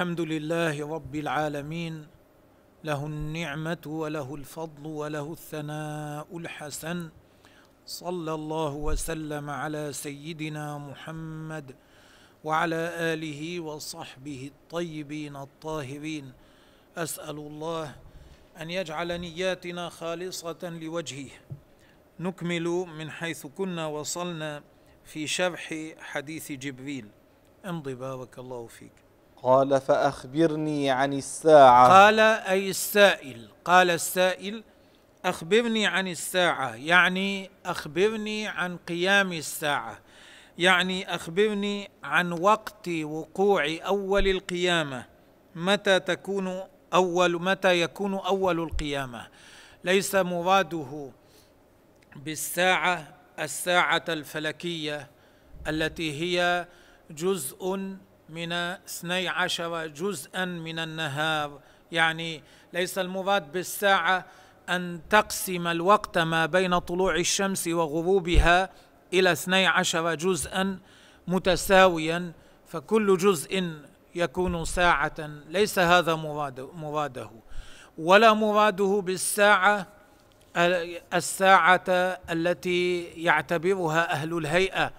الحمد لله رب العالمين له النعمة وله الفضل وله الثناء الحسن. صلى الله وسلم على سيدنا محمد وعلى آله وصحبه الطيبين الطاهرين. أسأل الله أن يجعل نياتنا خالصة لوجهه. نكمل من حيث كنا وصلنا في شرح حديث جبريل. امضي بارك الله فيك. قال فأخبرني عن الساعة. قال أي السائل؟ قال السائل أخبرني عن الساعة يعني أخبرني عن قيام الساعة يعني أخبرني عن وقت وقوع أول القيامة. متى تكون أول متى يكون أول القيامة؟ ليس مراده بالساعة الساعة الفلكية التي هي جزء من اثني عشر جزءا من النهار. يعني ليس المراد بالساعة أن تقسم الوقت ما بين طلوع الشمس وغروبها إلى اثني عشر جزءا متساويا فكل جزء يكون ساعة. ليس هذا مراده. ولا مراده بالساعة الساعة التي يعتبرها أهل الهيئة.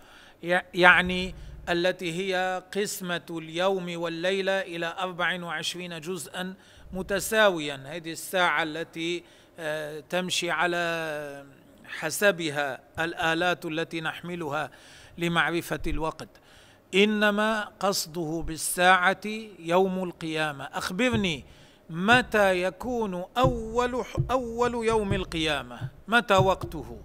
يعني التي هي قسمة اليوم والليلة إلى أربع وعشرين جزءا متساويا. هذه الساعة التي تمشي على حسبها الآلات التي نحملها لمعرفة الوقت. إنما قصده بالساعة يوم القيامة. أخبرني متى يكون أول أول يوم القيامة؟ متى وقته.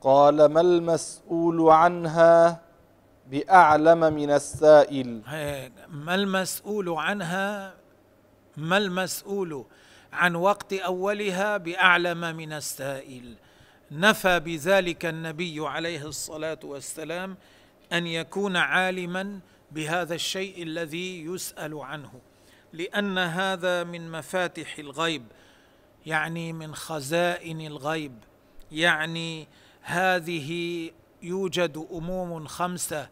قال ما المسؤول عنها؟ بأعلم من السائل. ما المسؤول عنها؟ ما المسؤول عن وقت أولها بأعلم من السائل؟ نفى بذلك النبي عليه الصلاة والسلام أن يكون عالما بهذا الشيء الذي يسأل عنه لأن هذا من مفاتح الغيب يعني من خزائن الغيب يعني هذه يوجد امور خمسة.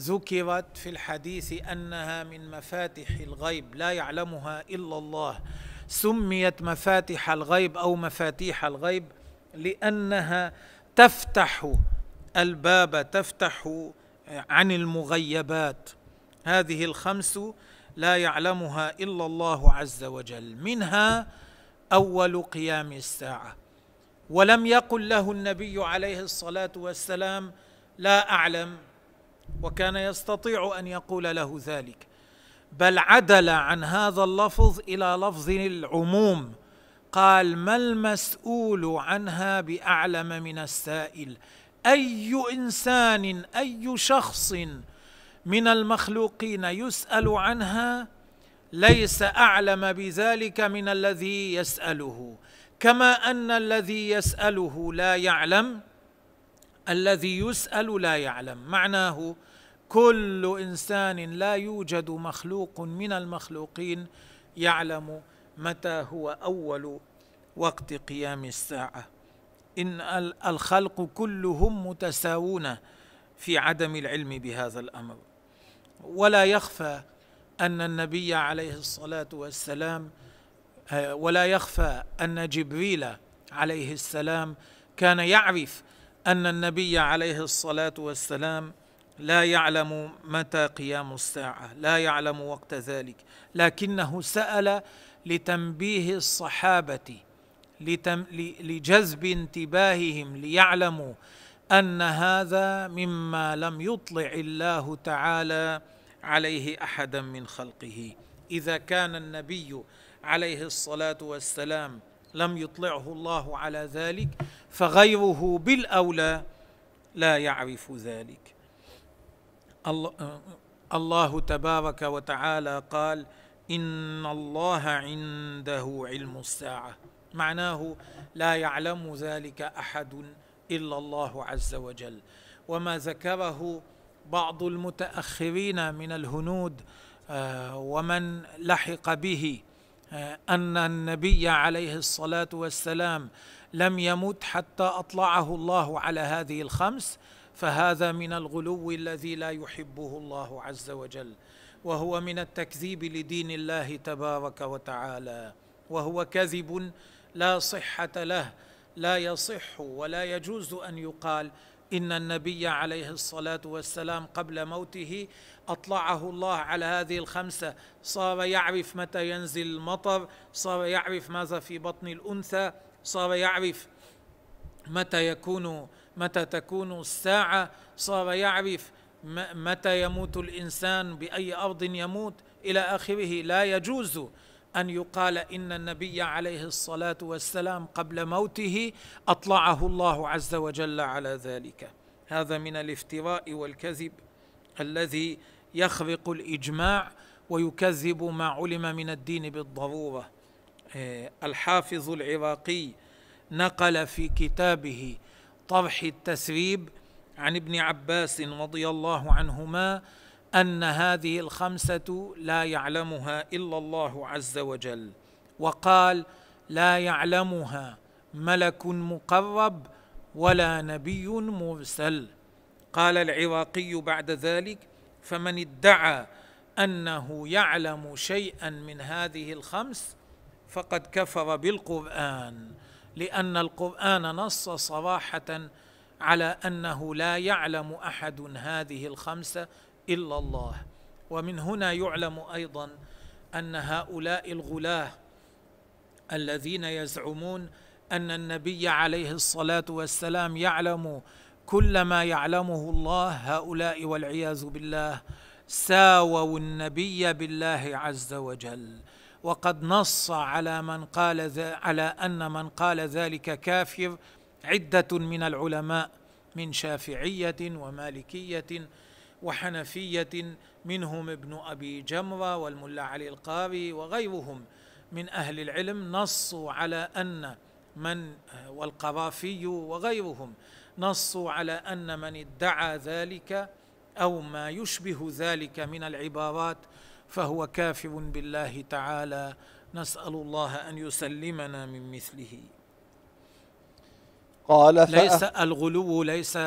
ذكرت في الحديث أنها من مفاتح الغيب لا يعلمها إلا الله. سميت مفاتح الغيب أو مفاتيح الغيب لأنها تفتح الباب تفتح عن المغيبات. هذه الخمس لا يعلمها إلا الله عز وجل. منها أول قيام الساعة. ولم يقل له النبي عليه الصلاة والسلام لا أعلم وكان يستطيع أن يقول له ذلك. بل عدل عن هذا اللفظ إلى لفظ العموم. قال ما المسؤول عنها بأعلم من السائل؟ أي إنسان أي شخص من المخلوقين يسأل عنها؟ ليس أعلم بذلك من الذي يسأله. كما أن الذي يسأله لا يعلم الذي يسأل لا يعلم. معناه كل إنسان لا يوجد مخلوق من المخلوقين يعلم متى هو أول وقت قيام الساعة. إن الخلق كلهم متساوون في عدم العلم بهذا الأمر. ولا يخفى أن النبي عليه الصلاة والسلام ولا يخفى أن جبريل عليه السلام كان يعرف أن النبي عليه الصلاة والسلام لا يعلم متى قيام الساعة لا يعلم وقت ذلك لكنه سأل لتنبيه الصحابة لتم لجذب انتباههم ليعلموا أن هذا مما لم يطلع الله تعالى عليه أحدا من خلقه. إذا كان النبي عليه الصلاة والسلام لم يطلعه الله على ذلك فغيره بالأولى لا يعرف ذلك. الله تبارك وتعالى قال إن الله عنده علم الساعة. معناه لا يعلم ذلك أحد إلا الله عز وجل. وما ذكره بعض المتأخرين من الهنود ومن لحق به أن النبي عليه الصلاة والسلام لم يمت حتى أطلعه الله على هذه الخمس فهذا من الغلو الذي لا يحبه الله عز وجل وهو من التكذيب لدين الله تبارك وتعالى وهو كذب لا صحة له لا يصح ولا يجوز أن يقال إن النبي عليه الصلاة والسلام قبل موته أطلعه الله على هذه الخمسة. صار يعرف متى ينزل المطر صار يعرف ماذا في بطن الأنثى صار يعرف متى يكون متى تكون الساعة صار يعرف متى يموت الإنسان بأي أرض يموت إلى آخره. لا يجوز أن يقال إن النبي عليه الصلاة والسلام قبل موته أطلعه الله عز وجل على ذلك. هذا من الافتراء والكذب الذي يخرق الإجماع ويكذب ما علم من الدين بالضرورة. آه، الحافظ العراقي نقل في كتابه طرح التسريب عن ابن عباس رضي الله عنهما أن هذه الخمسة لا يعلمها إلا الله عز وجل وقال لا يعلمها ملك مقرب ولا نبي مرسل قال العراقي بعد ذلك فمن ادعى أنه يعلم شيئا من هذه الخمس فقد كفر بالقرآن لأن القرآن نص صراحة على أنه لا يعلم أحد هذه الخمسه إلا الله. ومن هنا يعلم أيضا أن هؤلاء الغلاة الذين يزعمون أن النبي عليه الصلاة والسلام يعلم كل ما يعلمه الله هؤلاء والعياذ بالله ساووا النبي بالله عز وجل. وقد نص على من قال على أن من قال ذلك كافر عدة من العلماء من شافعية ومالكية وحنفية منهم ابن أبي جمرة والملا علي القاري وغيرهم من أهل العلم. نصوا على أن من والقرافي وغيرهم. نصوا على أن من ادعى ذلك أو ما يشبه ذلك من العبارات فهو كافر بالله تعالى. نسأل الله أن يسلمنا من مثله. قال ليس الغلو ليس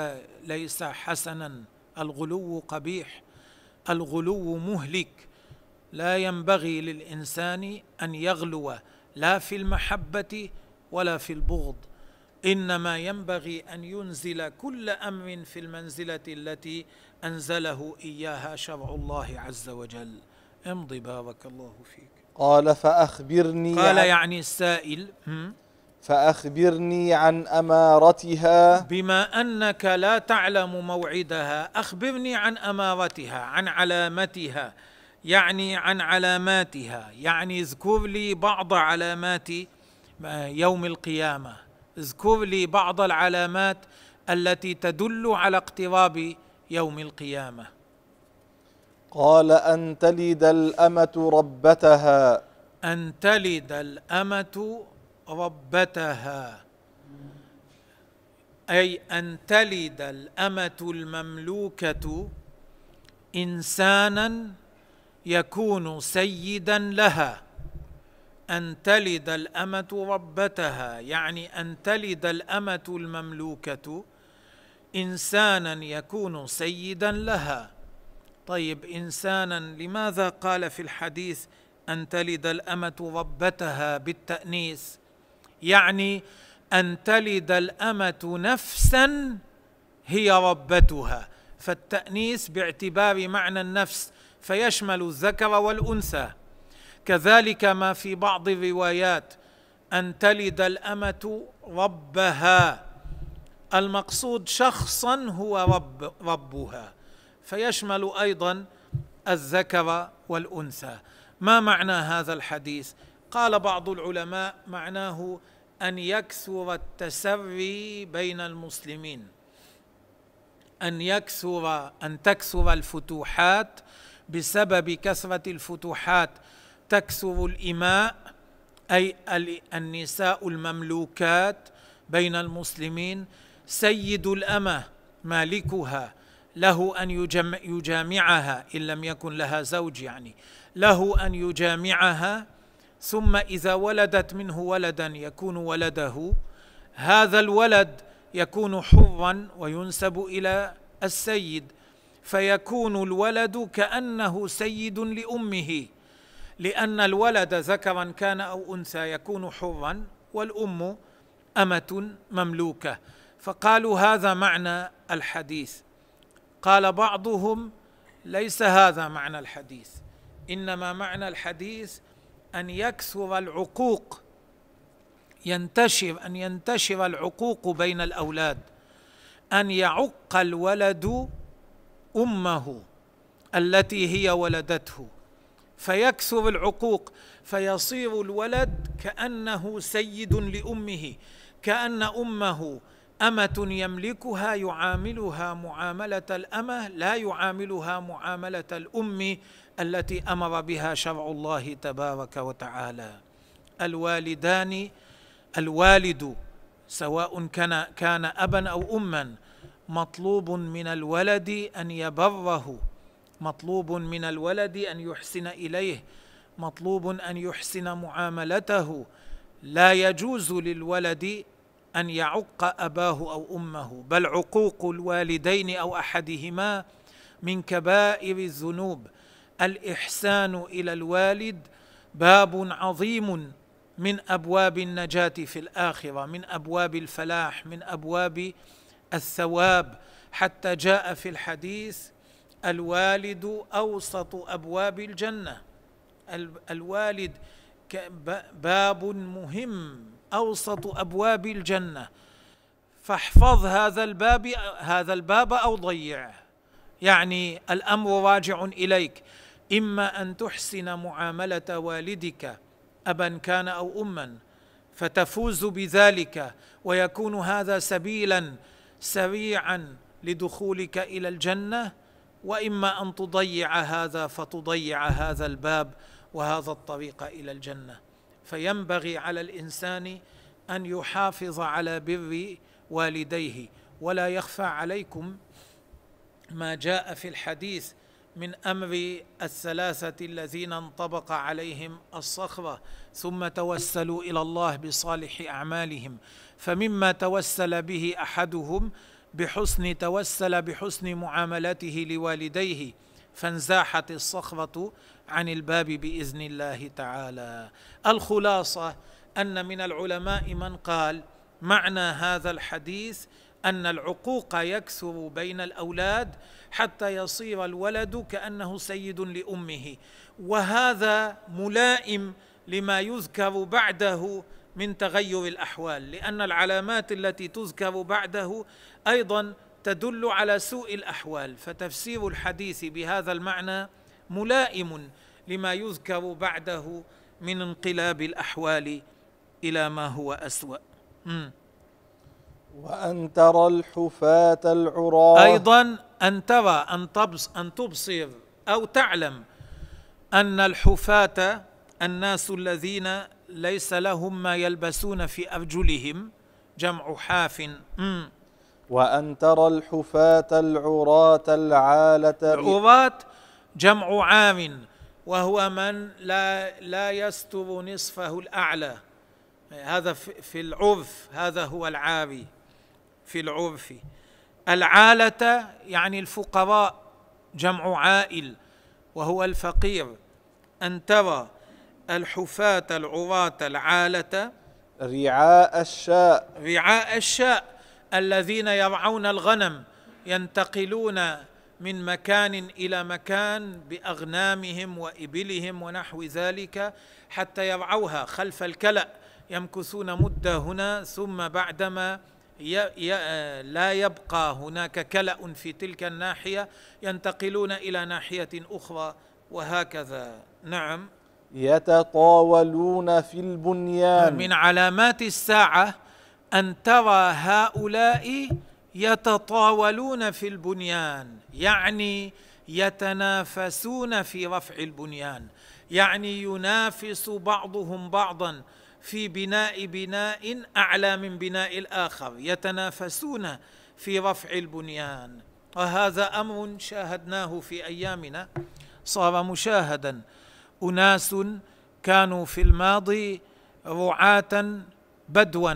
ليس حسنا. الغلو قبيح الغلو مهلك. لا ينبغي للإنسان أن يغلو لا في المحبة ولا في البغض. إنما ينبغي أن ينزل كل أمر في المنزلة التي أنزله إياها شرع الله عز وجل. امضي بارك الله فيك. قال فأخبرني قال يعني السائل فأخبرني عن أمارتها. بما أنك لا تعلم موعدها أخبرني عن أمارتها عن علامتها يعني عن علاماتها يعني اذكر لي بعض علامات يوم القيامة. اذكر لي بعض العلامات التي تدل على اقتراب يوم القيامة. قال أن تلد الأمة ربتها. أن تلد الأمة ربتها. أي أن تلد الأمة المملوكة إنسانا يكون سيدا لها. أن تلد الأمة ربتها يعني أن تلد الأمة المملوكة إنسانا يكون سيدا لها. طيب إنسانا لماذا قال في الحديث أن تلد الأمة ربتها بالتانيث يعني أن تلد الأمة نفسا هي ربتها. فالتانيث باعتبار معنى النفس فيشمل الذكر والأنثى. كذلك ما في بعض الروايات أن تلد الأمة ربها. المقصود شخصا هو رب ربها. فيشمل أيضا الذكر والأنثى. ما معنى هذا الحديث؟ قال بعض العلماء معناه أن يكثر التسري بين المسلمين. أن يكثر أن تكثر الفتوحات بسبب كثرة الفتوحات. تكثر الإماء أي النساء المملوكات بين المسلمين. سيد الأمة مالكها له أن يجامعها إن لم يكن لها زوج يعني له أن يجامعها ثم إذا ولدت منه ولدا يكون ولده. هذا الولد يكون حرا وينسب إلى السيد فيكون الولد كأنه سيد لأمه. لأن الولد ذكرا كان أو أنثى يكون حرا والأم أمة مملوكة. فقالوا هذا معنى الحديث. قال بعضهم ليس هذا معنى الحديث. إنما معنى الحديث أن يكثر العقوق ينتشر أن ينتشر العقوق بين الأولاد. أن يعق الولد أمه التي هي ولدته. فيكثر العقوق فيصير الولد كأنه سيد لأمه كأن أمه أمة يملكها يعاملها معاملة الأمة لا يعاملها معاملة الأم التي أمر بها شرع الله تبارك وتعالى. الوالدان الوالد سواء كان كان ابا أو اما مطلوب من الولد أن يبره مطلوب من الولد أن يحسن إليه مطلوب أن يحسن معاملته. لا يجوز للولد أن يعق أباه أو أمه بل عقوق الوالدين أو أحدهما من كبائر الذنوب. الإحسان إلى الوالد باب عظيم من أبواب النجاة في الآخرة من أبواب الفلاح من أبواب الثواب. حتى جاء في الحديث الوالد أوسط أبواب الجنة. الوالد باب مهم أوسط أبواب الجنة. فاحفظ هذا الباب هذا الباب أو ضيعه. يعني الأمر راجع إليك. إما أن تحسن معاملة والدك ابا كان أو اما فتفوز بذلك ويكون هذا سبيلا سريعا لدخولك إلى الجنة. وإما أن تضيع هذا فتضيع هذا الباب وهذا الطريق إلى الجنة. فينبغي على الإنسان أن يحافظ على بر والديه. ولا يخفى عليكم ما جاء في الحديث من أمر الثلاثة الذين انطبق عليهم الصخرة ثم توسلوا إلى الله بصالح أعمالهم. فمما توسل به أحدهم بحسن توسل بحسن معاملته لوالديه فانزاحت الصخره عن الباب بإذن الله تعالى. الخلاصة أن من العلماء من قال معنى هذا الحديث أن العقوق يكثر بين الأولاد حتى يصير الولد كأنه سيد لأمه وهذا ملائم لما يذكر بعده من تغير الأحوال لأن العلامات التي تذكر بعده أيضا تدل على سوء الأحوال فتفسير الحديث بهذا المعنى ملائم لما يذكر بعده من انقلاب الأحوال إلى ما هو أسوأ. وأن ترى الحفاة العراة. أيضا أن ترى أن تبص أن تبصر أو تعلم أن الحفاة الناس الذين ليس لهم ما يلبسون في أرجلهم جمع حاف مم. وأن ترى الحفاة العراة العالة العراة جمع عام وهو من لا لا يستر نصفه الأعلى. هذا في العرف هذا هو العاري في العرف. العالة يعني الفقراء جمع عائل وهو الفقير. أن ترى الحفاة العراة العالة رعاء الشاء. رعاء الشاء الذين يرعون الغنم ينتقلون من مكان إلى مكان بأغنامهم وإبلهم ونحو ذلك حتى يرعوها خلف الكلأ يمكثون مده هنا ثم بعدما لا يبقى هناك كلأ في تلك الناحية ينتقلون إلى ناحية أخرى وهكذا. نعم. يتطاولون في البنيان. من علامات الساعة أن ترى هؤلاء يتطاولون في البنيان يعني يتنافسون في رفع البنيان يعني ينافس بعضهم بعضا في بناء بناء أعلى من بناء الآخر يتنافسون في رفع البنيان. وهذا أمر شاهدناه في أيامنا صار مشاهدا. أناس كانوا في الماضي رعاة بدوا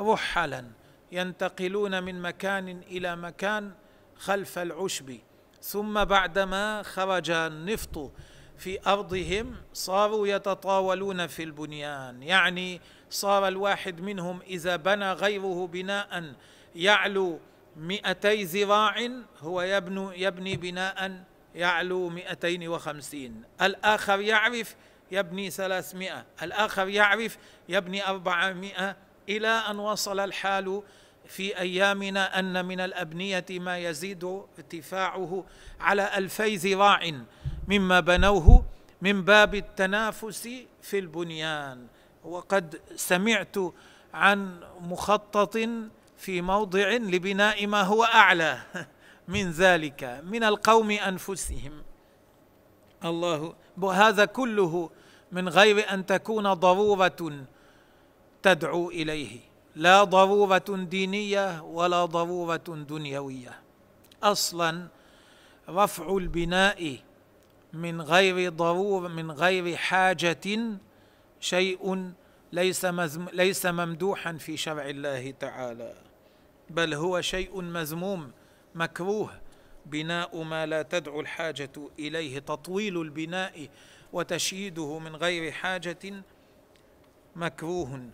رحلا ينتقلون من مكان إلى مكان خلف العشب ثم بعدما خرج النفط في أرضهم صاروا يتطاولون في البنيان. يعني صار الواحد منهم إذا بنى غيره بناء يعلو مئتي ذراع هو يبني, يبني بناء يعلو مئتين وخمسين. الآخر يعرف يبني ثلاثمائة. الآخر يعرف يبني أربعمائة. إلى أن وصل الحال في أيامنا أن من الأبنية ما يزيد ارتفاعه على ألفي ذراع مما بنوه من باب التنافس في البنيان. وقد سمعت عن مخطط في موضع لبناء ما هو أعلى. من ذلك من القوم أنفسهم. الله هذا كله من غير أن تكون ضرورة تدعو إليه. لا ضرورة دينية ولا ضرورة دنيوية. أصلا رفع البناء من غير ضرور من غير حاجة شيء ليس ليس ممدوحا في شرع الله تعالى بل هو شيء مذموم. مكروه. بناء ما لا تدعو الحاجة إليه تطويل البناء وتشييده من غير حاجة مكروه.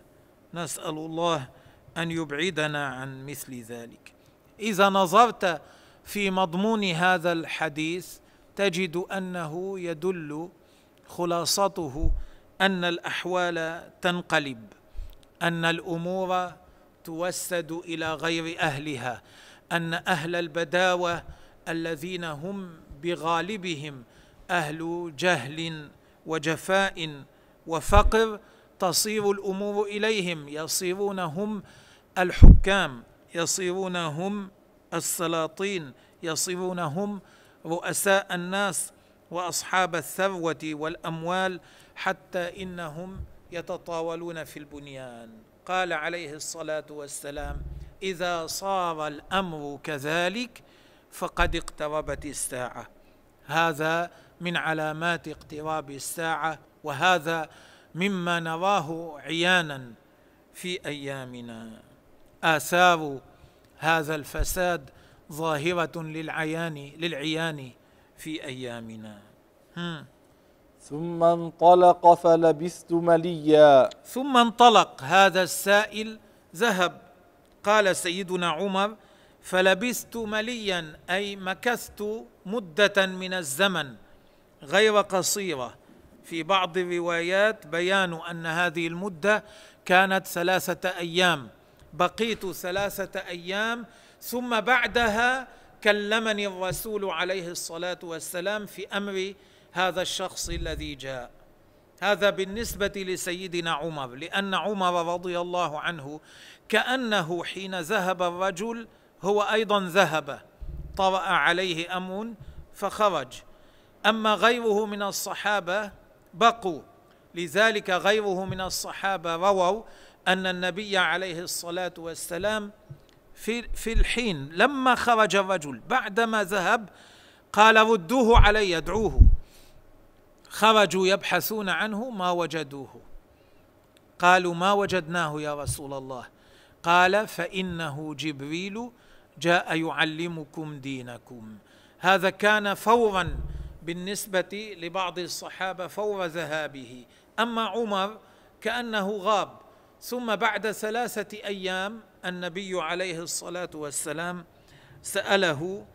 نسأل الله أن يبعدنا عن مثل ذلك. إذا نظرت في مضمون هذا الحديث تجد أنه يدل خلاصته أن الأحوال تنقلب أن الأمور توسد إلى غير أهلها. أن أهل البداوة الذين هم بغالبهم أهل جهل وجفاء وفقر تصير الأمور إليهم يصيرون هم الحكام يصيرون هم السلاطين يصيرون هم رؤساء الناس وأصحاب الثروة والأموال حتى إنهم يتطاولون في البنيان. قال عليه الصلاة والسلام إذا صار الأمر كذلك فقد اقتربت الساعة. هذا من علامات اقتراب الساعة وهذا مما نراه عيانا في أيامنا. آثار هذا الفساد ظاهرة للعيان للعيان في أيامنا. هم. ثم انطلق فلبثت مليا. ثم انطلق هذا السائل ذهب. قال سيدنا عمر فلبثت مليا أي مكثت مدة من الزمن. غير قصيرة. في بعض الروايات بيان أن هذه المدة كانت ثلاثة أيام. بقيت ثلاثة أيام ثم بعدها كلمني الرسول عليه الصلاة والسلام في أمر هذا الشخص الذي جاء. هذا بالنسبة لسيدنا عمر لأن عمر رضي الله عنه كأنه حين ذهب الرجل هو أيضا ذهب طرأ عليه أمر فخرج. أما غيره من الصحابة بقوا لذلك غيره من الصحابة رووا أن النبي عليه الصلاة والسلام في في الحين لما خرج الرجل بعدما ذهب قال ردوه علي ادعوه. خرجوا يبحثون عنه ما وجدوه. قالوا ما وجدناه يا رسول الله؟ قال فإنه جبريل جاء يعلمكم دينكم. هذا كان فورا بالنسبة لبعض الصحابة فور ذهابه. أما عمر كأنه غاب. ثم بعد ثلاثة أيام النبي عليه الصلاة والسلام سأله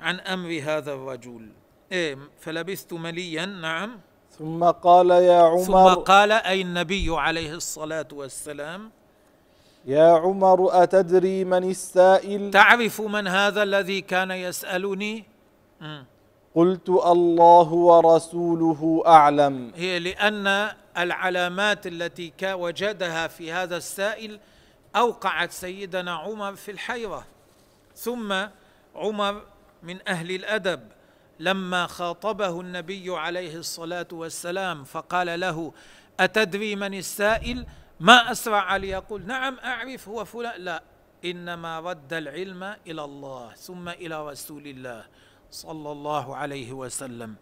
عن أمر هذا الرجل. إيه فلبثت مليا نعم. ثم قال يا عمر ثم قال أي النبي عليه الصلاة والسلام. يا عمر أتدري من السائل؟ تعرف من هذا الذي كان يسألني؟ قلت الله ورسوله أعلم. هي لأن العلامات التي وجدها في هذا السائل أوقعت سيدنا عمر في الحيرة. ثم عمر من أهل الأدب. لما خاطبه النبي عليه الصلاة والسلام فقال له أتدري من السائل؟ ما أسرع ليقول نعم أعرف هو فلان. لا إنما رد العلم إلى الله ثم إلى رسول الله صلى الله عليه وسلم.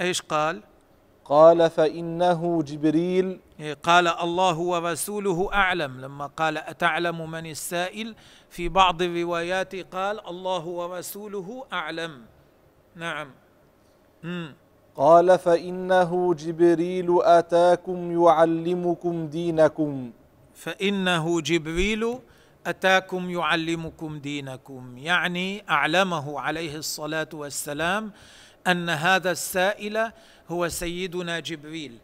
إيش قال؟ قال فإنه جبريل. إيه، قال الله ورسوله أعلم. لما قال أتعلم من السائل؟ في بعض الروايات قال الله ورسوله أعلم. نعم. قال فإنه جبريل أتاكم يعلمكم دينكم. فإنه جبريل أتاكم يعلمكم دينكم. يعني أعلمه عليه الصلاة والسلام أن هذا السائل هو سيدنا جبريل.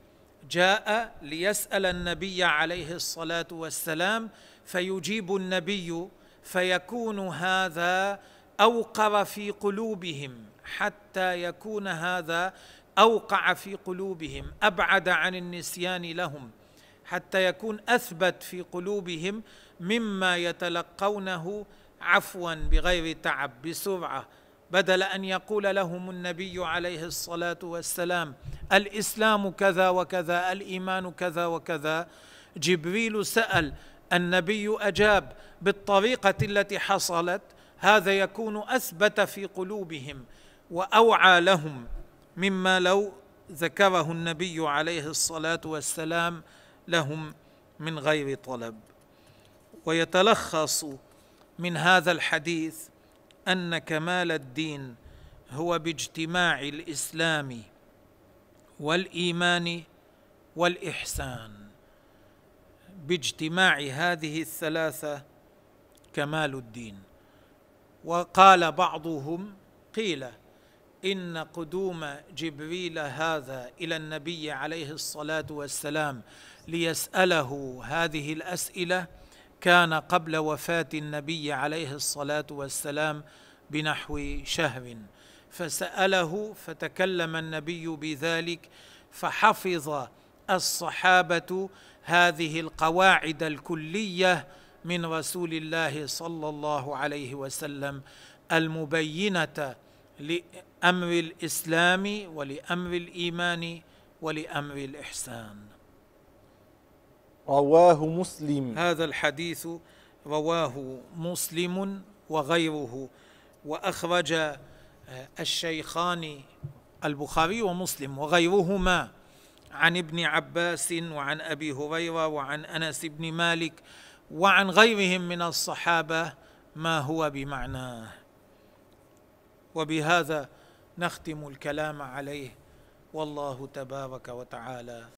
جاء ليسأل النبي عليه الصلاة والسلام فيجيب النبي فيكون هذا أوقر في قلوبهم حتى يكون هذا أوقع في قلوبهم أبعد عن النسيان لهم حتى يكون أثبت في قلوبهم مما يتلقونه عفوا بغير تعب بسرعة. بدل أن يقول لهم النبي عليه الصلاة والسلام الإسلام كذا وكذا الإيمان كذا وكذا. جبريل سأل النبي أجاب بالطريقة التي حصلت؟ هذا يكون أثبت في قلوبهم وأوعى لهم مما لو ذكره النبي عليه الصلاة والسلام لهم من غير طلب. ويتلخص من هذا الحديث أن كمال الدين هو باجتماع الإسلام والإيمان والإحسان. باجتماع هذه الثلاثة كمال الدين. وقال بعضهم قيل إن قدوم جبريل هذا إلى النبي عليه الصلاة والسلام ليسأله هذه الأسئلة كان قبل وفاة النبي عليه الصلاة والسلام بنحو شهر. فسأله فتكلم النبي بذلك فحفظ الصحابة هذه القواعد الكلية من رسول الله صلى الله عليه وسلم المبينة لأمر الإسلام ولأمر الإيمان ولأمر الإحسان. رواه مسلم. هذا الحديث رواه مسلم وغيره وأخرج آه، الشيخان البخاري ومسلم وغيرهما عن ابن عباس وعن أبي هريرة وعن أنس بن مالك وعن غيرهم من الصحابة ما هو بمعناه. وبهذا نختم الكلام عليه. والله تبارك وتعالى